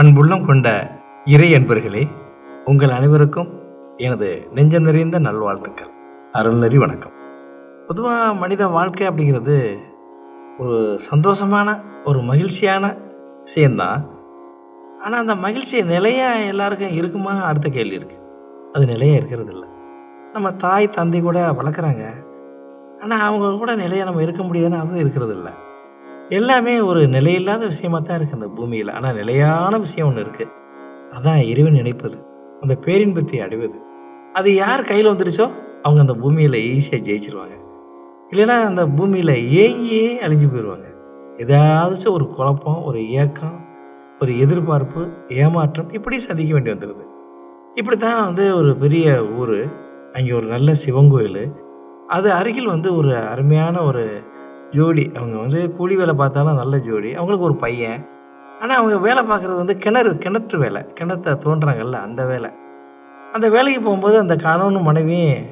அன்புள்ளம் கொண்ட இறை அன்பர்களே உங்கள் அனைவருக்கும் எனது நெஞ்சம் நிறைந்த நல்வாழ்த்துக்கள். அருள்நறி வணக்கம். பொதுவாக மனித வாழ்க்கை அப்படிங்கிறது ஒரு சந்தோஷமான ஒரு மகிழ்ச்சியான விஷயந்தான் ஆனால் அந்த மகிழ்ச்சி நிலையாக எல்லாருக்கும் இருக்குமா? அடுத்த கேள்வி இருக்குது அது நிலையாக இருக்கிறது இல்லை. நம்ம தாய் தந்தை கூட வளர்க்குறாங்க. ஆனால் அவங்க கூட நிலையாக நம்ம இருக்க முடியாதுன்னு அதுவும் இருக்கிறது இல்லை. எல்லாமே ஒரு நிலையில்லாத விஷயமாக தான் இருக்குது அந்த பூமியில். ஆனால் நிலையான விஷயம் ஒன்று இருக்குது அதான் இறைவன் நினைப்பது. அந்த பேரின்பத்தை அடைவது. அது யார் கையில் வந்துடுச்சோ அவங்க அந்த பூமியில் ஈஸியாக ஜெயிச்சிருவாங்க. இல்லைன்னா அந்த பூமியில் ஏங்கியே அழிஞ்சு போயிடுவாங்க ஏதாச்சும் ஒரு குழப்பம் ஒரு ஏக்கம் ஒரு எதிர்பார்ப்பு ஏமாற்றம் இப்படி சந்திக்க வேண்டி வந்துடுது இப்படி தான் வந்து ஒரு பெரிய ஊர் அங்கே ஒரு நல்ல சிவன் கோயில். அது அருகில் வந்து ஒரு அருமையான ஒரு ஜோடி. அவங்க வந்து கூலி வேலை பார்த்தாலும் நல்ல ஜோடி. அவங்களுக்கு ஒரு பையன். ஆனால் அவங்க வேலை பார்க்குறது வந்து கிணறு கிணற்று வேலை. கிணத்தை தோன்றாங்கல்ல அந்த வேலை. அந்த வேலைக்கு போகும்போது அந்த கணவனும் மனைவியும்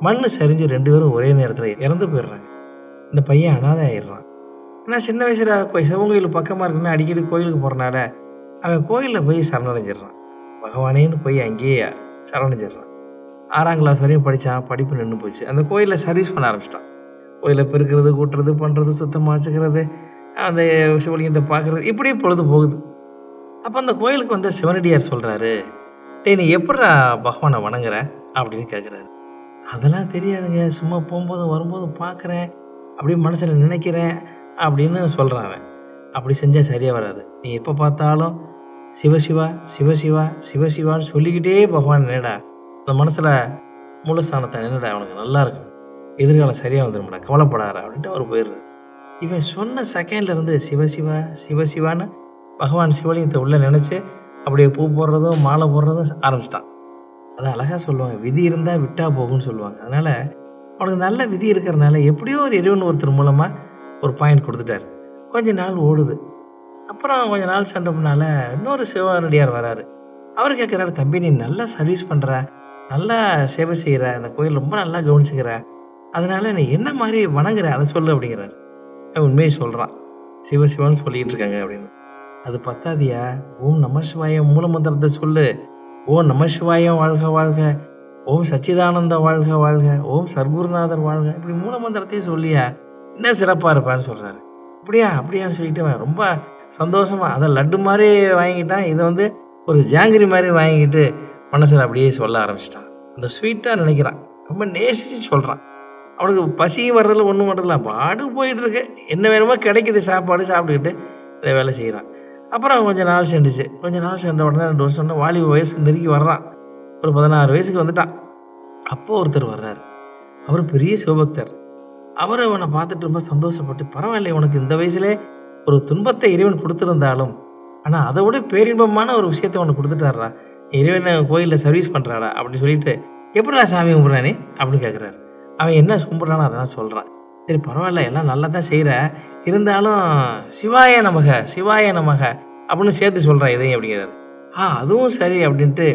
மண் சரிஞ்சு ரெண்டு பேரும் ஒரே நேரத்தில் இறந்து போயிடுறாங்க. இந்த பையன் அனாதை ஆயிடுறான். ஆனால் சின்ன வயசில் கோ- சிவன் கோயில் பக்கமாக இருக்குன்னு அடிக்கடி கோயிலுக்கு போகிறனால அவன் கோயிலில் போய் சரணடைஞ்சிடுறான். பகவானேன்னு போய் அங்கேயே சரணடைஞ்சிடுறான். ஆறாம் கிளாஸ் வரையும் படித்தான் படிப்பு நின்று போச்சு. அந்த கோயிலில் சர்வீஸ் பண்ண ஆரம்பிச்சிட்டான். கோயிலை பெருக்கிறது கூட்டுறது பண்ணுறது சுத்தமாக வச்சுக்கிறது அந்த சிவலிங்கத்தை பார்க்குறது இப்படியே பொழுது போகுது. அப்போ அந்த கோயிலுக்கு வந்து சிவனடியார் சொல்கிறாரு டேய் நீ எப்படா பகவானை வணங்குற? அப்படின்னு கேட்குறாரு அதெல்லாம் தெரியாதுங்க. சும்மா போகும்போது வரும்போது பார்க்குறேன். அப்படியே மனசில் நினைக்கிறேன் அப்படின்னு சொல்கிறான் அவன். அப்படி செஞ்சால் சரியாக வராது. நீ எப்போ பார்த்தாலும் சிவசிவா சிவசிவா சிவசிவான்னு சொல்லிக்கிட்டே பகவான் நினைடா. அந்த மனசில் மூலஸ்தானத்தை நினைடா. அவனுக்கு நல்லாயிருக்கும் எதிர்காலம் சரியாக வந்துடும்டா கவலைப்படாத அப்படின்ட்டு அவர் போயிடுறாரு. இவன் சொன்ன செகண்ட்லேருந்து சிவசிவா சிவசிவான்னு பகவான் சிவலிங்கத்தை உள்ளே நினச்சி அப்படியே பூ போடுறதும் மாலை போடுறதும் ஆரம்பிச்சிட்டான். அதான் அழகாக சொல்லுவாங்க. விதி இருந்தால் விட்டா போகும்னு சொல்லுவாங்க. அதனால் அவனுக்கு நல்ல விதி இருக்கிறனால எப்படியோ ஒரு இறைவன் ஒருத்தர் மூலமாக ஒரு பாயிண்ட் கொடுத்துட்டாரு. கொஞ்ச நாள் ஓடுது. அப்புறம் கொஞ்ச நாள் சென்ற பின்னால இன்னொரு சிவனடியார் வராரு. அவர் கேட்குறாரு தம்பி நீ நல்லா சர்வீஸ் பண்ணுற நல்லா சேவை செய்கிற அந்த கோயில் ரொம்ப நல்லா கவனிச்சுக்கிற. அதனால் என்னை என்ன மாதிரி வணங்குற அதை சொல்லு அப்படிங்கிறாரு. உண்மையை சொல்கிறான் சிவசிவன்னு சொல்லிகிட்டு இருக்காங்க அப்படின்னு. அது பத்தாதியா? ஓம் நம சிவாயம் மூலமந்திரத்தை சொல்லு. ஓம் நம சிவாயம் வாழ்க வாழ்க. ஓம் சச்சிதானந்த வாழ்க வாழ்க. ஓம் சர்க்குருநாதர் வாழ்க. இப்படி மூலமந்திரத்தையும் சொல்லியா? என்ன சிறப்பாக இருப்பான்னு சொல்கிறாரு அப்படியா? அப்படியான்னு சொல்லிட்டு ரொம்ப சந்தோஷமாக அதை லட்டு மாதிரி வாங்கிட்டான். இதை வந்து ஒரு ஜாங்கிரி மாதிரி வாங்கிட்டு மனசில் அப்படியே சொல்ல ஆரம்பிச்சிட்டான். அந்த ஸ்வீட்டாக நினைக்கிறான். ரொம்ப நேசித்து சொல்கிறான் அவனுக்கு பசியும் வர்றதில்ல ஒன்றும் வரல பாடு போயிட்டு இருக்கு. என்ன வேணுமோ கிடைக்குது சாப்பாடு சாப்பிட்டுக்கிட்டு இதை வேலை செய்கிறான் அப்புறம் கொஞ்ச நாள் சென்றுச்சு. கொஞ்சம் நாள் சென்ற உடனே ரெண்டு வருஷம் உடனே வாலிப வயசுக்கு நெருங்கி வர்றான். ஒரு பதினாறு வயசுக்கு வந்துட்டான். அப்போ ஒருத்தர் வர்றாரு. அவர் பெரிய சிவபக்தர். அவர் அவனை பார்த்துட்டு ரொம்ப சந்தோஷப்பட்டு பரவாயில்ல உனக்கு இந்த வயசுலே ஒரு துன்பத்தை இறைவன் கொடுத்துருந்தாலும் ஆனால் அதை விட பேரின்பமான ஒரு விஷயத்தை உனக்கு கொடுத்துட்டாரா இறைவனை கோயிலில் சர்வீஸ் பண்ணுறாடா அப்படின்னு சொல்லிட்டு எப்படிடா சாமி கும்பிட்றானே அப்படின்னு கேட்குறாரு அவன் என்ன கும்பிட்றானோ அதெல்லாம் சொல்கிறான் சரி பரவாயில்ல எல்லாம் நல்லா தான் செய்கிற இருந்தாலும் சிவாய நமக சிவாய நமக அப்படின்னு சேர்த்து சொல்கிறான் இதையும் அப்படிங்கிறது. ஆ அதுவும் சரி அப்படின்ட்டு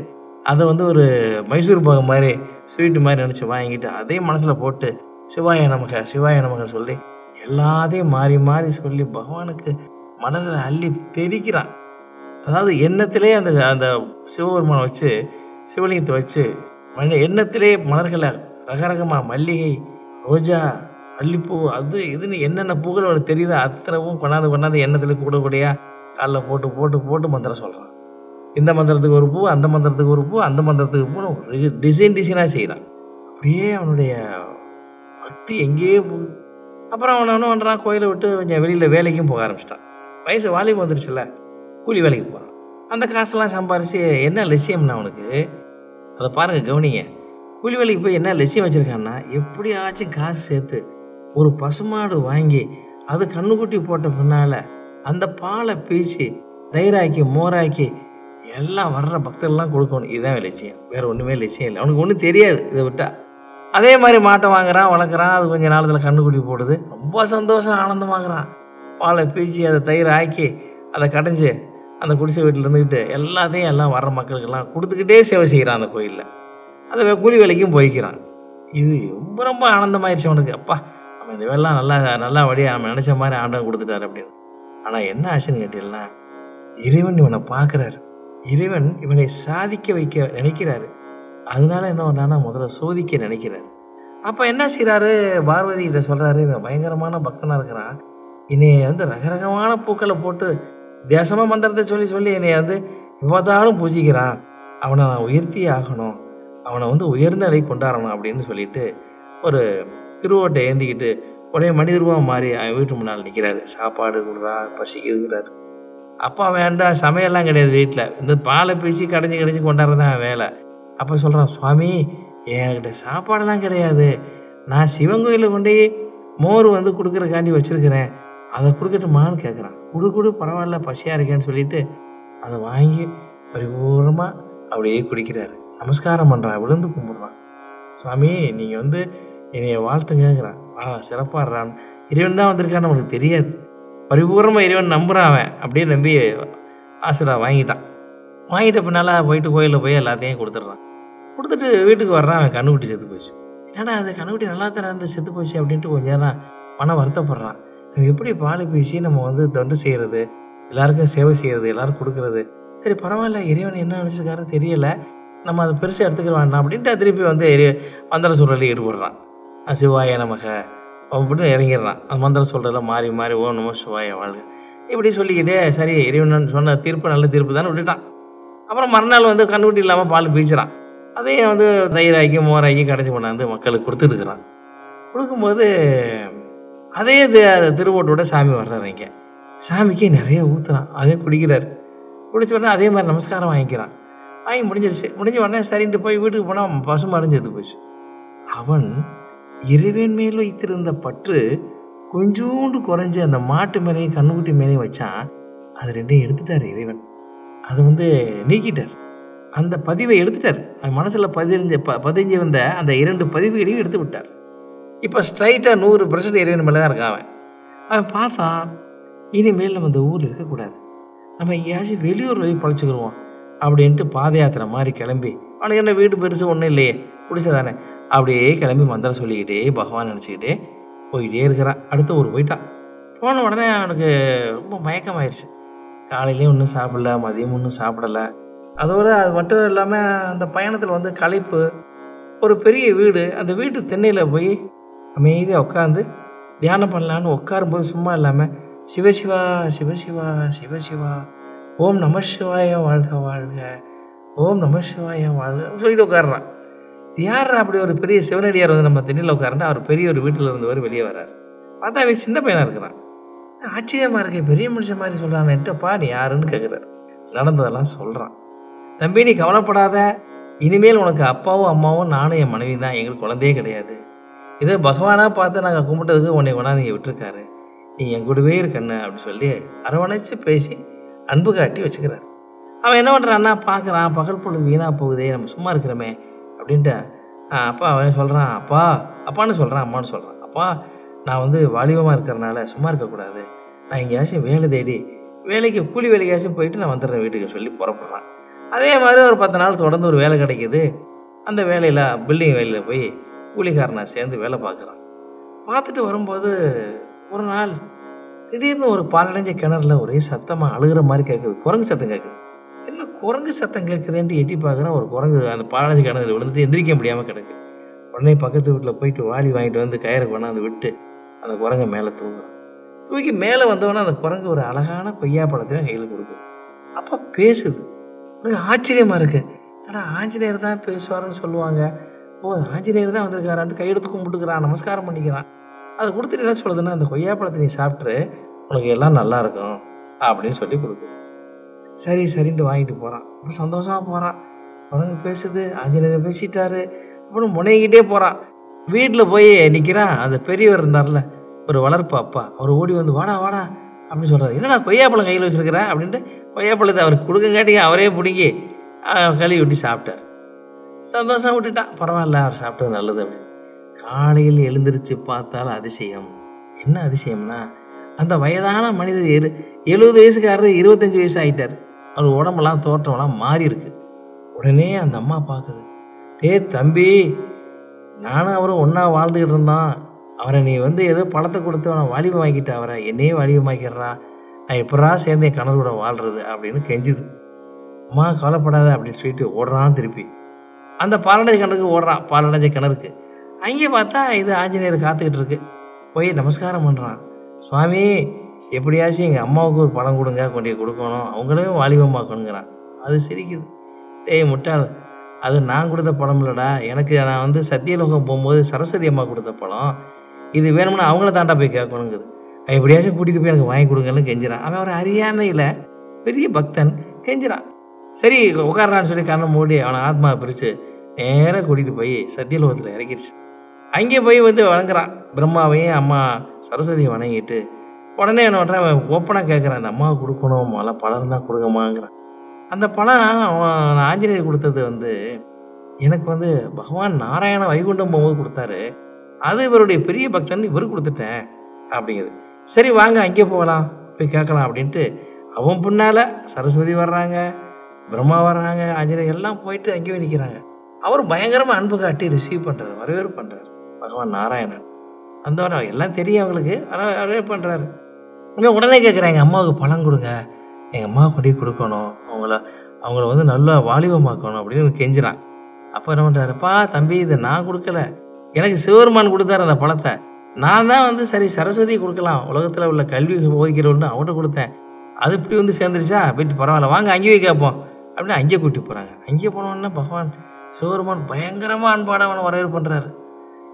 அதை வந்து ஒரு மைசூர் பாகம் மாதிரி ஸ்வீட்டு மாதிரி நினச்சி வாங்கிட்டு அதையும் மனசில் போட்டு சிவாய நமக சிவாய நமக சொல்லி எல்லாத்தையும் மாறி மாறி சொல்லி பகவானுக்கு மனதில் அள்ளி தெரிக்கிறான் அதாவது எண்ணத்திலே அந்த அந்த சிவபெருமானை வச்சு சிவலிங்கத்தை வச்சு மனித எண்ணத்திலே மலர்களை ரகரகமாக மல்லிகை ரோஜா அல்லிப்பூ அது இதுன்னு என்னென்ன பூக்கள் அவனுக்கு தெரியுதோ அத்தனவும் கொண்டாந்து கொண்டாந்து எண்ணத்தில் கூடக்கூடியா காலில் போட்டு போட்டு போட்டு மந்திரம் சொல்கிறான் இந்த மந்திரத்துக்கு ஒரு பூ அந்த மந்திரத்துக்கு ஒரு பூ அந்த மந்திரத்துக்கு பூ டிசைன் டிசைனாக செய்கிறான் அப்படியே அவனுடைய பக்தி எங்கேயோ போகுது. அப்புறம் அவன் என்ன பண்ணுறான் கோயிலை விட்டு கொஞ்சம் வெளியில் வேலைக்கும் போக ஆரம்பிச்சிட்டான். வயசு வாலிபம் வந்துருச்சுல்ல கூலி வேலைக்கு போகிறான் அந்த காசெல்லாம் சம்பாரித்து என்ன லட்சியம்னா அவனுக்கு? அதை பாருங்கள் கவனிங்க. கூலி வேலைக்கு போய் என்ன லட்சியம் வச்சுருக்கான்னா எப்படியாச்சும் காசு சேர்த்து ஒரு பசுமாடு வாங்கி அது கண்ணுக்குட்டி போட்ட பின்னால் அந்த பாலை பீச்சு தயிராக்கி மோராக்கி எல்லாம் வர்ற பக்தர்கள்லாம் கொடுக்கணும். இதுதான் லட்சியம். வேறு ஒன்றுமே லட்சியம் இல்லை. அவனுக்கு ஒன்றும் தெரியாது இதை விட்டால் அதே மாதிரி மாட்டை வாங்குறான் வளர்க்குறான் அது கொஞ்சம் நாளத்தில் கண்ணுக்குட்டி போடுது. ரொம்ப சந்தோஷம் ஆனந்தமாகறான். பாலை பீச்சி அதை தயிர் ஆக்கி அதை கடைஞ்சி அந்த குடிசை வீட்டில் இருந்துக்கிட்டு எல்லாத்தையும் எல்லாம் வர்ற மக்களுக்கெல்லாம் கொடுத்துக்கிட்டே சேவை செய்கிறான் அந்த கோயிலில். அதை கூலி வேலைக்கும் போய்க்கிறான். இது ரொம்ப ரொம்ப ஆனந்தமாயிருச்சு அவனுக்கு. அப்பா அவன் இந்த வேலைலாம் நல்லா நல்லா வழியாக நம்ம நினச்ச மாதிரி ஆண்டவன் கொடுத்துட்டாரு அப்படின்னு. ஆனால் என்ன ஆச்சுன்னு கேட்டீங்கன்னா இறைவன் இவனை பார்க்குறாரு. இறைவன் இவனை சாதிக்க வைக்க நினைக்கிறாரு. அதனால என்ன பண்ணான்னா முதல்ல சோதிக்க நினைக்கிறாரு. அப்போ என்ன செய்கிறாரு பார்வதி கிட்ட சொல்கிறாரு இவன் பயங்கரமான பக்தனாக இருக்கிறான். என்னைய வந்து ரகரகமான பூக்களை போட்டு தேசமாக மந்திரத்தை சொல்லி சொல்லி என்னைய வந்து விவாதாலும் பூஜிக்கிறான். அவனை நான் உயர்த்தியே ஆகணும். அவனை வந்து உயர்ந்த நிலை கொண்டாடணும் அப்படின்னு சொல்லிட்டு ஒரு திருவோட்டை ஏந்திக்கிட்டு உடனே மனிதருவாக மாறி அவன் வீட்டு முன்னால் நிற்கிறாரு சாப்பாடு கொடுறா பசிக்குதுங்கிறாரு அப்பா வேண்டாம் சமையல்லாம் கிடையாது வீட்டில் இந்த பாலை பீச்சு கடைஞ்சி கடைஞ்சி கொண்டாடுறது தான் வேலை. அப்போ சொல்கிறான் சுவாமி என்கிட்ட சாப்பாடெல்லாம் கிடையாது. நான் சிவன் கோயிலில் கொண்டு மோர் வந்து கொடுக்குறக்காண்டி வச்சுருக்கிறேன். அதை கொடுக்கட்டுமான்னு கேட்குறான் குடு குடு பரவாயில்ல பசியாக இருக்கேன்னு சொல்லிட்டு அதை வாங்கி பரிபூர்ணமாக அப்படியே குடிக்கிறாரு. நமஸ்காரம் பண்ணுறான் விழுந்து கும்பிட்றான் சுவாமி நீங்கள் வந்து என்னைய வாழ்த்துங்கிறான் ஆ சிறப்பாடுறான் இறைவன் தான் வந்திருக்கான்னு நமக்கு தெரியாது. பரிபூர்ணமாக இறைவன் நம்புகிறான் அவன் அப்படியே நம்பி ஆசீர்வாதம் வாங்கிட்டான். வாங்கிட்ட பின்னால் போயிட்டு கோயிலில் போய் எல்லாத்தையும் கொடுத்துட்றான். கொடுத்துட்டு வீட்டுக்கு வர்றான் அவன் கண்ணுக்குட்டி செத்து போச்சு. ஏன்னா அது கண்ணுக்குட்டி நல்லா தானே இருந்து செத்து போச்சு அப்படின்ட்டு கொஞ்சம் நேரம் மன வருத்தப்படுறான். நம்ம எப்படி பால் பேசி நம்ம வந்து தொண்டு செய்கிறது எல்லாருக்கும் சேவை செய்கிறது எல்லாரும் கொடுக்கறது? சரி பரவாயில்ல இறைவன் என்ன நினச்சிருக்காரு தெரியலை. நம்ம அதை பெருசாக எடுத்துக்க வேண்டாம் அப்படின்ட்டு திருப்பி வந்து எரி- மந்திர சொல்றதுல ஈடுபடுறான். அஹ் சிவாய நமக. அப்படின்னு இறங்கிடுறான். அந்த மந்திரம் சொல்கிறதுல மாறி மாறி ஓ நம சிவாய வாழ்க. இப்படி சொல்லிக்கிட்டே சரி இறைவன் சொன்ன தீர்ப்பு நல்ல தீர்ப்பு தானே விட்டுட்டான். அப்புறம் மறுநாள் வந்து கண்ணுக்குட்டி இல்லாமல் பால் பீச்சுறான் அதையும் வந்து தயிராக்கி மோராக்கி கடைச்சி கொண்டாந்து மக்களுக்கு கொடுத்துட்டுருக்குறான் கொடுக்கும்போது அதே தி- திருவோட்டோட சாமி வர்றாரு இங்கே. சாமிக்கு நிறைய ஊற்றுறான் அதே குடிக்கிறார். குடிச்ச உடனே அதே மாதிரி நமஸ்காரம் வாங்கிக்கிறான். வாங்கி முடிஞ்சிருச்சு. முடிஞ்ச உடனே சரின்ட்டு போய் வீட்டுக்கு போனால் பசு மறைஞ்சது போச்சு. அவன் இறைவன் மேல் வைத்திருந்த பற்று கொஞ்சோண்டு குறைஞ்சு அந்த மாட்டு மேலேயும் கண்ணுக்குட்டி மேலேயும் வச்சான். அது ரெண்டையும் எடுத்துட்டார் இறைவன். அதை வந்து நீக்கிட்டார். அந்த பதிவை எடுத்துட்டார். அவன் மனசில் பதிஞ்ச ப பதிஞ்சிருந்த அந்த இரண்டு பதிவுகளையும் எடுத்து விட்டார். இப்போ ஸ்ட்ரைட்டாக நூறு பர்சன்ட் இறைவன் மேலே தான் இருக்கான் அவன். அவன் பார்த்தான் இனிமேல் நம்ம இந்த ஊரில் இருக்கக்கூடாது. நம்ம எங்கேயாச்சும் வெளியூர் போய் பழச்சிக்கிடுவோம் அப்படின்ட்டு பாத யாத்திரை மாதிரி கிளம்பி அவனுக்கு என்ன வீடு பெருசு ஒன்றும் இல்லையே பிடிச்சதானே அப்படியே கிளம்பி மந்திரம் சொல்லிக்கிட்டே பகவான் நினச்சிக்கிட்டே போயிட்டே இருக்கிறான். அடுத்த ஊர் போயிட்டான் போன உடனே அவனுக்கு ரொம்ப மயக்கமாயிருச்சு. காலையிலேயும் ஒன்றும் சாப்பிடல மதியம் ஒன்றும் சாப்பிடல. அதோட அது மட்டும் இல்லாமல் அந்த பயணத்தில் வந்து களைப்பு ஒரு பெரிய வீடு அந்த வீட்டு திண்ணையில் போய் அமைதியாக உட்காந்து தியானம் பண்ணலான்னு உட்காரும்போது சும்மா இல்லாமல் சிவசிவா சிவசிவா சிவசிவா ஓம் நம சிவாய வாழ்க வாழ்க. ஓம் நம சிவாய வாழ்க சொல்லிட்டு உட்காடுறான் யார் அப்படி ஒரு பெரிய சிவனடியார் வந்து நம்ம திண்ணில் உட்காருன்னா அவர் பெரிய ஒரு வீட்டில் இருந்தவர் வெளியே வர்றார் பார்த்தா அவன் சின்ன பையனாக இருக்கிறான். ஆச்சரியமாக இருக்கு பெரிய மனுஷன் மாதிரி சொல்கிறான்ட்டப்பா நீ யாருன்னு கேட்குறாரு நடந்ததெல்லாம் சொல்கிறான் தம்பி நீ கவலைப்படாத. இனிமேல் உனக்கு அப்பாவும் அம்மாவும் நானும் என் மனைவி தான். எங்களுக்கு குழந்தையே கிடையாது. இதை பகவானாக பார்த்து நாங்கள் கும்பிட்டதுக்கு உன்னை கொண்டாந்து இங்கே விட்டுருக்காரு. நீ என் கூடவே இருக்கண்ணு அப்படின்னு சொல்லி அரவணைச்சு பேசி அன்பு காட்டி வச்சுக்கிறார். அவன் என்ன பண்ணுறான்னா பார்க்குறான் பகல் பொழுது வீணாக போகுதே நம்ம சும்மா இருக்கிறோமே அப்படின்ட்டு அப்பா அவன் சொல்கிறான் அப்பா அப்பான்னு சொல்கிறான் அம்மான்னு சொல்கிறான் அப்பா நான் வந்து வாலிபமாக இருக்கிறனால சும்மா இருக்கக்கூடாது நான் எங்கேயாச்சும் வேலை தேடி வேலைக்கு கூலி வேலைக்காச்சும் போயிட்டு நான் வந்துடுறேன் வீட்டுக்கு சொல்லி புறப்படுறான். அதே மாதிரி ஒரு பத்து நாள் தொடர்ந்து ஒரு வேலை கிடைக்கிது. அந்த வேலையில் பில்டிங் வேலையில் போய் கூலிக்காரனை சேர்ந்து வேலை பார்க்குறான். பார்த்துட்டு வரும்போது ஒரு நாள் திடீர்னு ஒரு பாலடைஞ்ச கிணறுல ஒரே சத்தமாக அழுகிற மாதிரி கேட்குது குரங்கு சத்தம் கேட்குது என்ன குரங்கு சத்தம் கேட்குதுன்ட்டு எட்டி பார்க்குறேன் ஒரு குரங்கு அந்த பாலடைஞ்ச கிணறுல விழுந்துட்டு எந்திரிக்க முடியாமல் கிடக்கு. உடனே பக்கத்து வீட்டில் போயிட்டு வாளி வாங்கிட்டு வந்து கயிறு கொண்டாந்து விட்டு அந்த குரங்கை மேலே தூங்குறான் தூக்கி மேலே வந்தவொடனே அந்த குரங்கு ஒரு அழகான கொய்யா பழத்தையும் கையில் கொடுக்குது. அப்போ பேசுது. எனக்கு ஆச்சரியமாக இருக்குது ஏன்னா ஆஞ்சநேயர் தான் பேசுவாருன்னு சொல்லுவாங்க. ஓ ஆஞ்சநேயர் தான் வந்திருக்காரான்ட்டு கையெடுத்து கும்பிட்டுக்கிறான் நமஸ்காரம் பண்ணிக்கிறான். அதை கொடுத்துட்டு என்ன சொல்லுதுன்னா அந்த கொய்யா பழத்தை நீ சாப்பிட்ரு உனக்கு எல்லாம் நல்லா இருக்கும் அப்படின்னு சொல்லி கொடுக்குது. சரி சரின்ட்டு வாங்கிட்டு போகிறான் அப்புறம் சந்தோஷமாக போகிறான் உனக்கு பேசுது ஆஞ்சநேயர் பேசிட்டாரு அப்புறம் முனைகிட்டே போகிறான் வீட்டில் போய் நிற்கிறான் அந்த பெரியவர் இருந்தார்ல ஒரு வளர்ப்பு அப்பா. அவர் ஓடி வந்து வாடா வாடா அப்படின்னு சொல்கிறார் என்னடா கொய்யாப்பழம் கையில் வச்சுருக்கிறேன் அப்படின்ட்டு கொய்யாப்பழத்தை அவருக்கு கொடுக்கங்காட்டிங்க அவரே பிடுங்கி கழுவி விட்டு சாப்பிட்டார். சந்தோஷம் விட்டுட்டான். பரவாயில்ல அவர் சாப்பிட்டது நல்லது அப்படின்னு. காலையில் எழுந்திருச்சு பார்த்தால் அதிசயம். என்ன அதிசயம்னா அந்த வயதான மனிதர் எரு எழுபது வயசுக்காரர் இருபத்தஞ்சி வயசு ஆகிட்டார் அவர் உடம்பெல்லாம் தோற்றமெல்லாம் மாறி இருக்கு. உடனே அந்த அம்மா பார்க்குது டேய் தம்பி நானும் அவரும் ஒன்றா வாழ்ந்துக்கிட்டு இருந்தான் அவரை நீ வந்து ஏதோ பழத்தை கொடுத்து அவனை வாலிபமாக்கிட்ட அவரை என்னையே வாலிபமாக்கிடுறா நான் எப்படா சேர்ந்து என் கணவர் கூட வாழ்றது? அப்படின்னு கெஞ்சுது. அம்மா கவலைப்படாத அப்படின்னு சொல்லிட்டு ஓடுறான் திருப்பி. அந்த பாலடைஞ்ச கிணறுக்கு ஓடுறான் பாலடைஞ்ச கிணறுக்கு அங்கே பார்த்தா இது ஆஞ்சநேயர் காத்துக்கிட்டு இருக்கு போய் நமஸ்காரம் பண்ணுறான் சுவாமி எப்படியாச்சும் எங்கள் அம்மாவுக்கு ஒரு பழம் கொடுங்க கொண்டு கொடுக்கணும். அவங்களையும் வாலிபமாக்கணுங்கிறான் அது சிரிக்குது. டேய் முட்டாள் அது நான் கொடுத்த படம் இல்லைடா. எனக்கு நான் வந்து சத்தியலோகம் போகும்போது சரஸ்வதி அம்மா கொடுத்த படம் இது வேணும்னா அவங்கள தாண்டா போய் கேட்கணுங்குது. எப்படியாச்சும் கூட்டிகிட்டு போய் எனக்கு வாங்கி கொடுங்கன்னு கெஞ்சிறான். அவன் ஒரு அறியாமையில் பெரிய பக்தன் கெஞ்சிறான். சரி உட்காரான்னு சொல்லி கண்ணை மூடி அவனை ஆத்மா பிரித்து நேராக கூட்டிகிட்டு போய் சத்தியலோகத்தில் இறக்கிடுச்சு அங்கே போய் வந்து வணங்குறான். பிரம்மாவையும் அம்மா சரஸ்வதியை வணங்கிட்டு உடனே என்ன பண்ணுறேன் ஓப்பனாக கேட்குறேன் அந்த அம்மாவுக்கு கொடுக்கணும் மழை பழம் தான் கொடுங்கம்மாங்கிறான். அந்த பழம் அவன் ஆஞ்சநேயர் கொடுத்தது வந்து எனக்கு வந்து பகவான் நாராயண வைகுண்டம் போகும்போது கொடுத்தாரு. அது இவருடைய பெரிய பக்தன் இவர் கொடுத்துட்டேன் அப்படிங்குது. சரி வாங்க அங்கே போகலாம் போய் கேட்கலாம் அப்படின்ட்டு அவன் பின்னால் சரஸ்வதி வர்றாங்க பிரம்மா வர்றாங்க ஆஞ்சநேயர் எல்லாம் போயிட்டு அங்கேயே நிற்கிறாங்க அவர் பயங்கரமாக அன்பு காட்டி ரிசீவ் பண்ணுறாரு வரவேற்பு பண்ணுறாரு பகவான் நாராயணன். அந்த எல்லாம் தெரியும் அவங்களுக்கு. ஆனால் அவரே பண்ணுறாரு இவன் உடனே கேட்குறேன் எங்கள் அம்மாவுக்கு பழம் கொடுங்க. எங்கள் அம்மாவுக்கு கொண்டு கொடுக்கணும். அவங்கள அவங்கள வந்து நல்லா வாலிபமாக்கணும். அப்படின்னு கெஞ்சுறான். அப்போ என்ன பண்ணுறாருப்பா தம்பி இது நான் கொடுக்கல. எனக்கு சிவபெருமான் கொடுத்தாரு அந்த பழத்தை. நான் தான் வந்து சரி சரஸ்வதி கொடுக்கலாம். உலகத்தில் உள்ள கல்வி போதிக்கிறவன்னு அவன்கிட்ட கொடுத்தேன். அது இப்படி வந்து சேர்ந்துருச்சா? போயிட்டு பரவாயில்ல வாங்க அங்கேயே கேட்போம். அப்படின்னு அங்கேயே கூட்டி போகிறாங்க அங்கேயே போனோன்னா பகவான் சிவபெருமான் பயங்கரமாக அன்பான அவனை வரவேற்பு பண்ணுறாரு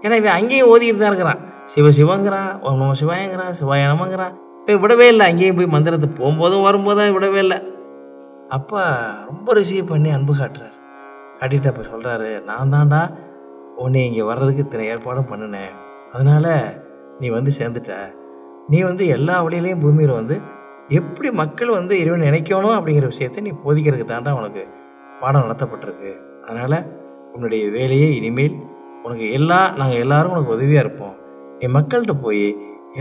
ஏன்னா இவன் அங்கேயும் ஓதிக்கிட்டு தான் இருக்கிறான். சிவ சிவங்கிறான் ஓம் நம சிவாயங்கிறான் சிவாயனமங்கிறான் இப்போ விடவே இல்லை அங்கேயும் போய் மந்திரத்தை போகும்போதும் வரும்போதும் விடவே இல்லை. அப்பா ரொம்ப ரிசீவ் பண்ணி அன்பு காட்டுறாரு. காட்டிட்டு அப்போ சொல்கிறாரு நான் தான்டா உன்னை இங்கே வர்றதுக்கு இத்தனை ஏற்பாடும் பண்ணினேன். அதனால் நீ வந்து சேர்ந்துட்ட. நீ வந்து எல்லா வழியிலையும் பூமியில் வந்து எப்படி மக்கள் வந்து இறைவன் நினைக்கணும் அப்படிங்கிற விஷயத்தை நீ போதிக்கிறதுக்கு தாண்டா உனக்கு பாடம் நடத்தப்பட்டிருக்கு. அதனால் உன்னுடைய வேலையை இனிமேல் உனக்கு எல்லா நாங்கள் எல்லாரும் உனக்கு உதவியாக இருப்போம். நீ மக்கள்கிட்ட போய்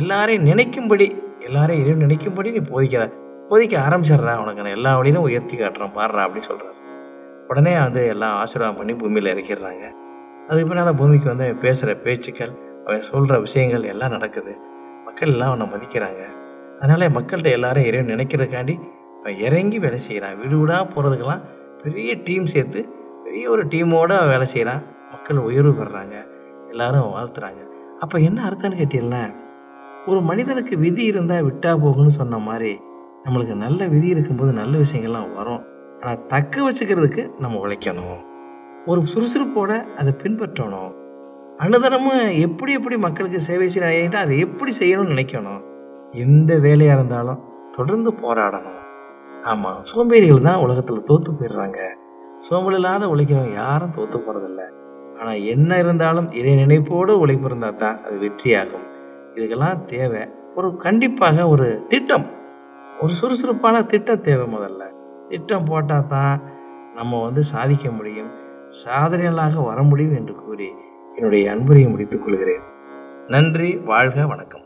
எல்லாரையும் நினைக்கும்படி எல்லாரையும் இறைவன் நினைக்கும்படி நீ போதிக்கிற போதிக்க ஆரம்பிச்சிடுறா. உனக்கு நான் எல்லா வழியிலும் உயர்த்தி காட்டுறேன் பாடுறா அப்படின்னு சொல்கிறார் உடனே வந்து எல்லாம் ஆசீர்வாதம் பண்ணி பூமியில் இறக்கிடுறாங்க. அதுக்கு பின்னால் பூமிக்கு வந்து அவன் பேசுகிற பேச்சுக்கள் அவன் சொல்கிற விஷயங்கள் எல்லாம் நடக்குது. மக்கள் எல்லாம் அவனை மதிக்கிறாங்க. அதனால் மக்கள்கிட்ட எல்லாரும் இறைவன் நினைக்கிறதுக்காண்டி அவன் இறங்கி வேலை செய்கிறான் வீடு வீடாக போகிறதுக்கெல்லாம் பெரிய டீம் சேர்த்து பெரிய ஒரு டீமோடு அவன் வேலை செய்கிறான் மக்கள் உயர்வு பெறுறாங்க எல்லாரும் வாழ்த்துறாங்க. அப்போ என்ன அர்த்தம்னு கேட்டீங்கன்னா ஒரு மனிதனுக்கு விதி இருந்தால் விட்டா போகும்னு சொன்ன மாதிரி நம்மளுக்கு நல்ல விதி இருக்கும்போது நல்ல விஷயங்கள்லாம் வரும். ஆனால் தக்க வச்சுக்கிறதுக்கு நம்ம உழைக்கணும். ஒரு சுறுசுறுப்போட அதை பின்பற்றணும். அனுதனமும் எப்படி எப்படி மக்களுக்கு சேவை செய்யணும் அதை எப்படி செய்யணும்னு நினைக்கணும். எந்த வேலையாக இருந்தாலும் தொடர்ந்து போராடணும். ஆமாம் சோம்பேறிகள் தான் உலகத்தில் தோற்று போயிடுறாங்க. சோம்பல் இல்லாத உழைக்கிறவங்க யாரும் தோற்று போகிறதில்ல ஆனால் என்ன இருந்தாலும் இறை நினைப்போடு உழைப்பு இருந்தால் தான் அது வெற்றியாகும். இதுக்கெல்லாம் தேவை ஒரு கண்டிப்பாக ஒரு திட்டம். ஒரு சுறுசுறுப்பான திட்டம் தேவை முதல்ல. திட்டம் போட்டால் தான் நம்ம வந்து சாதிக்க முடியும். சாதனைகளாக வர முடியும் என்று கூறி என்னுடைய அன்புரையை முடித்துக் கொள்கிறேன். நன்றி வாழ்க வணக்கம்.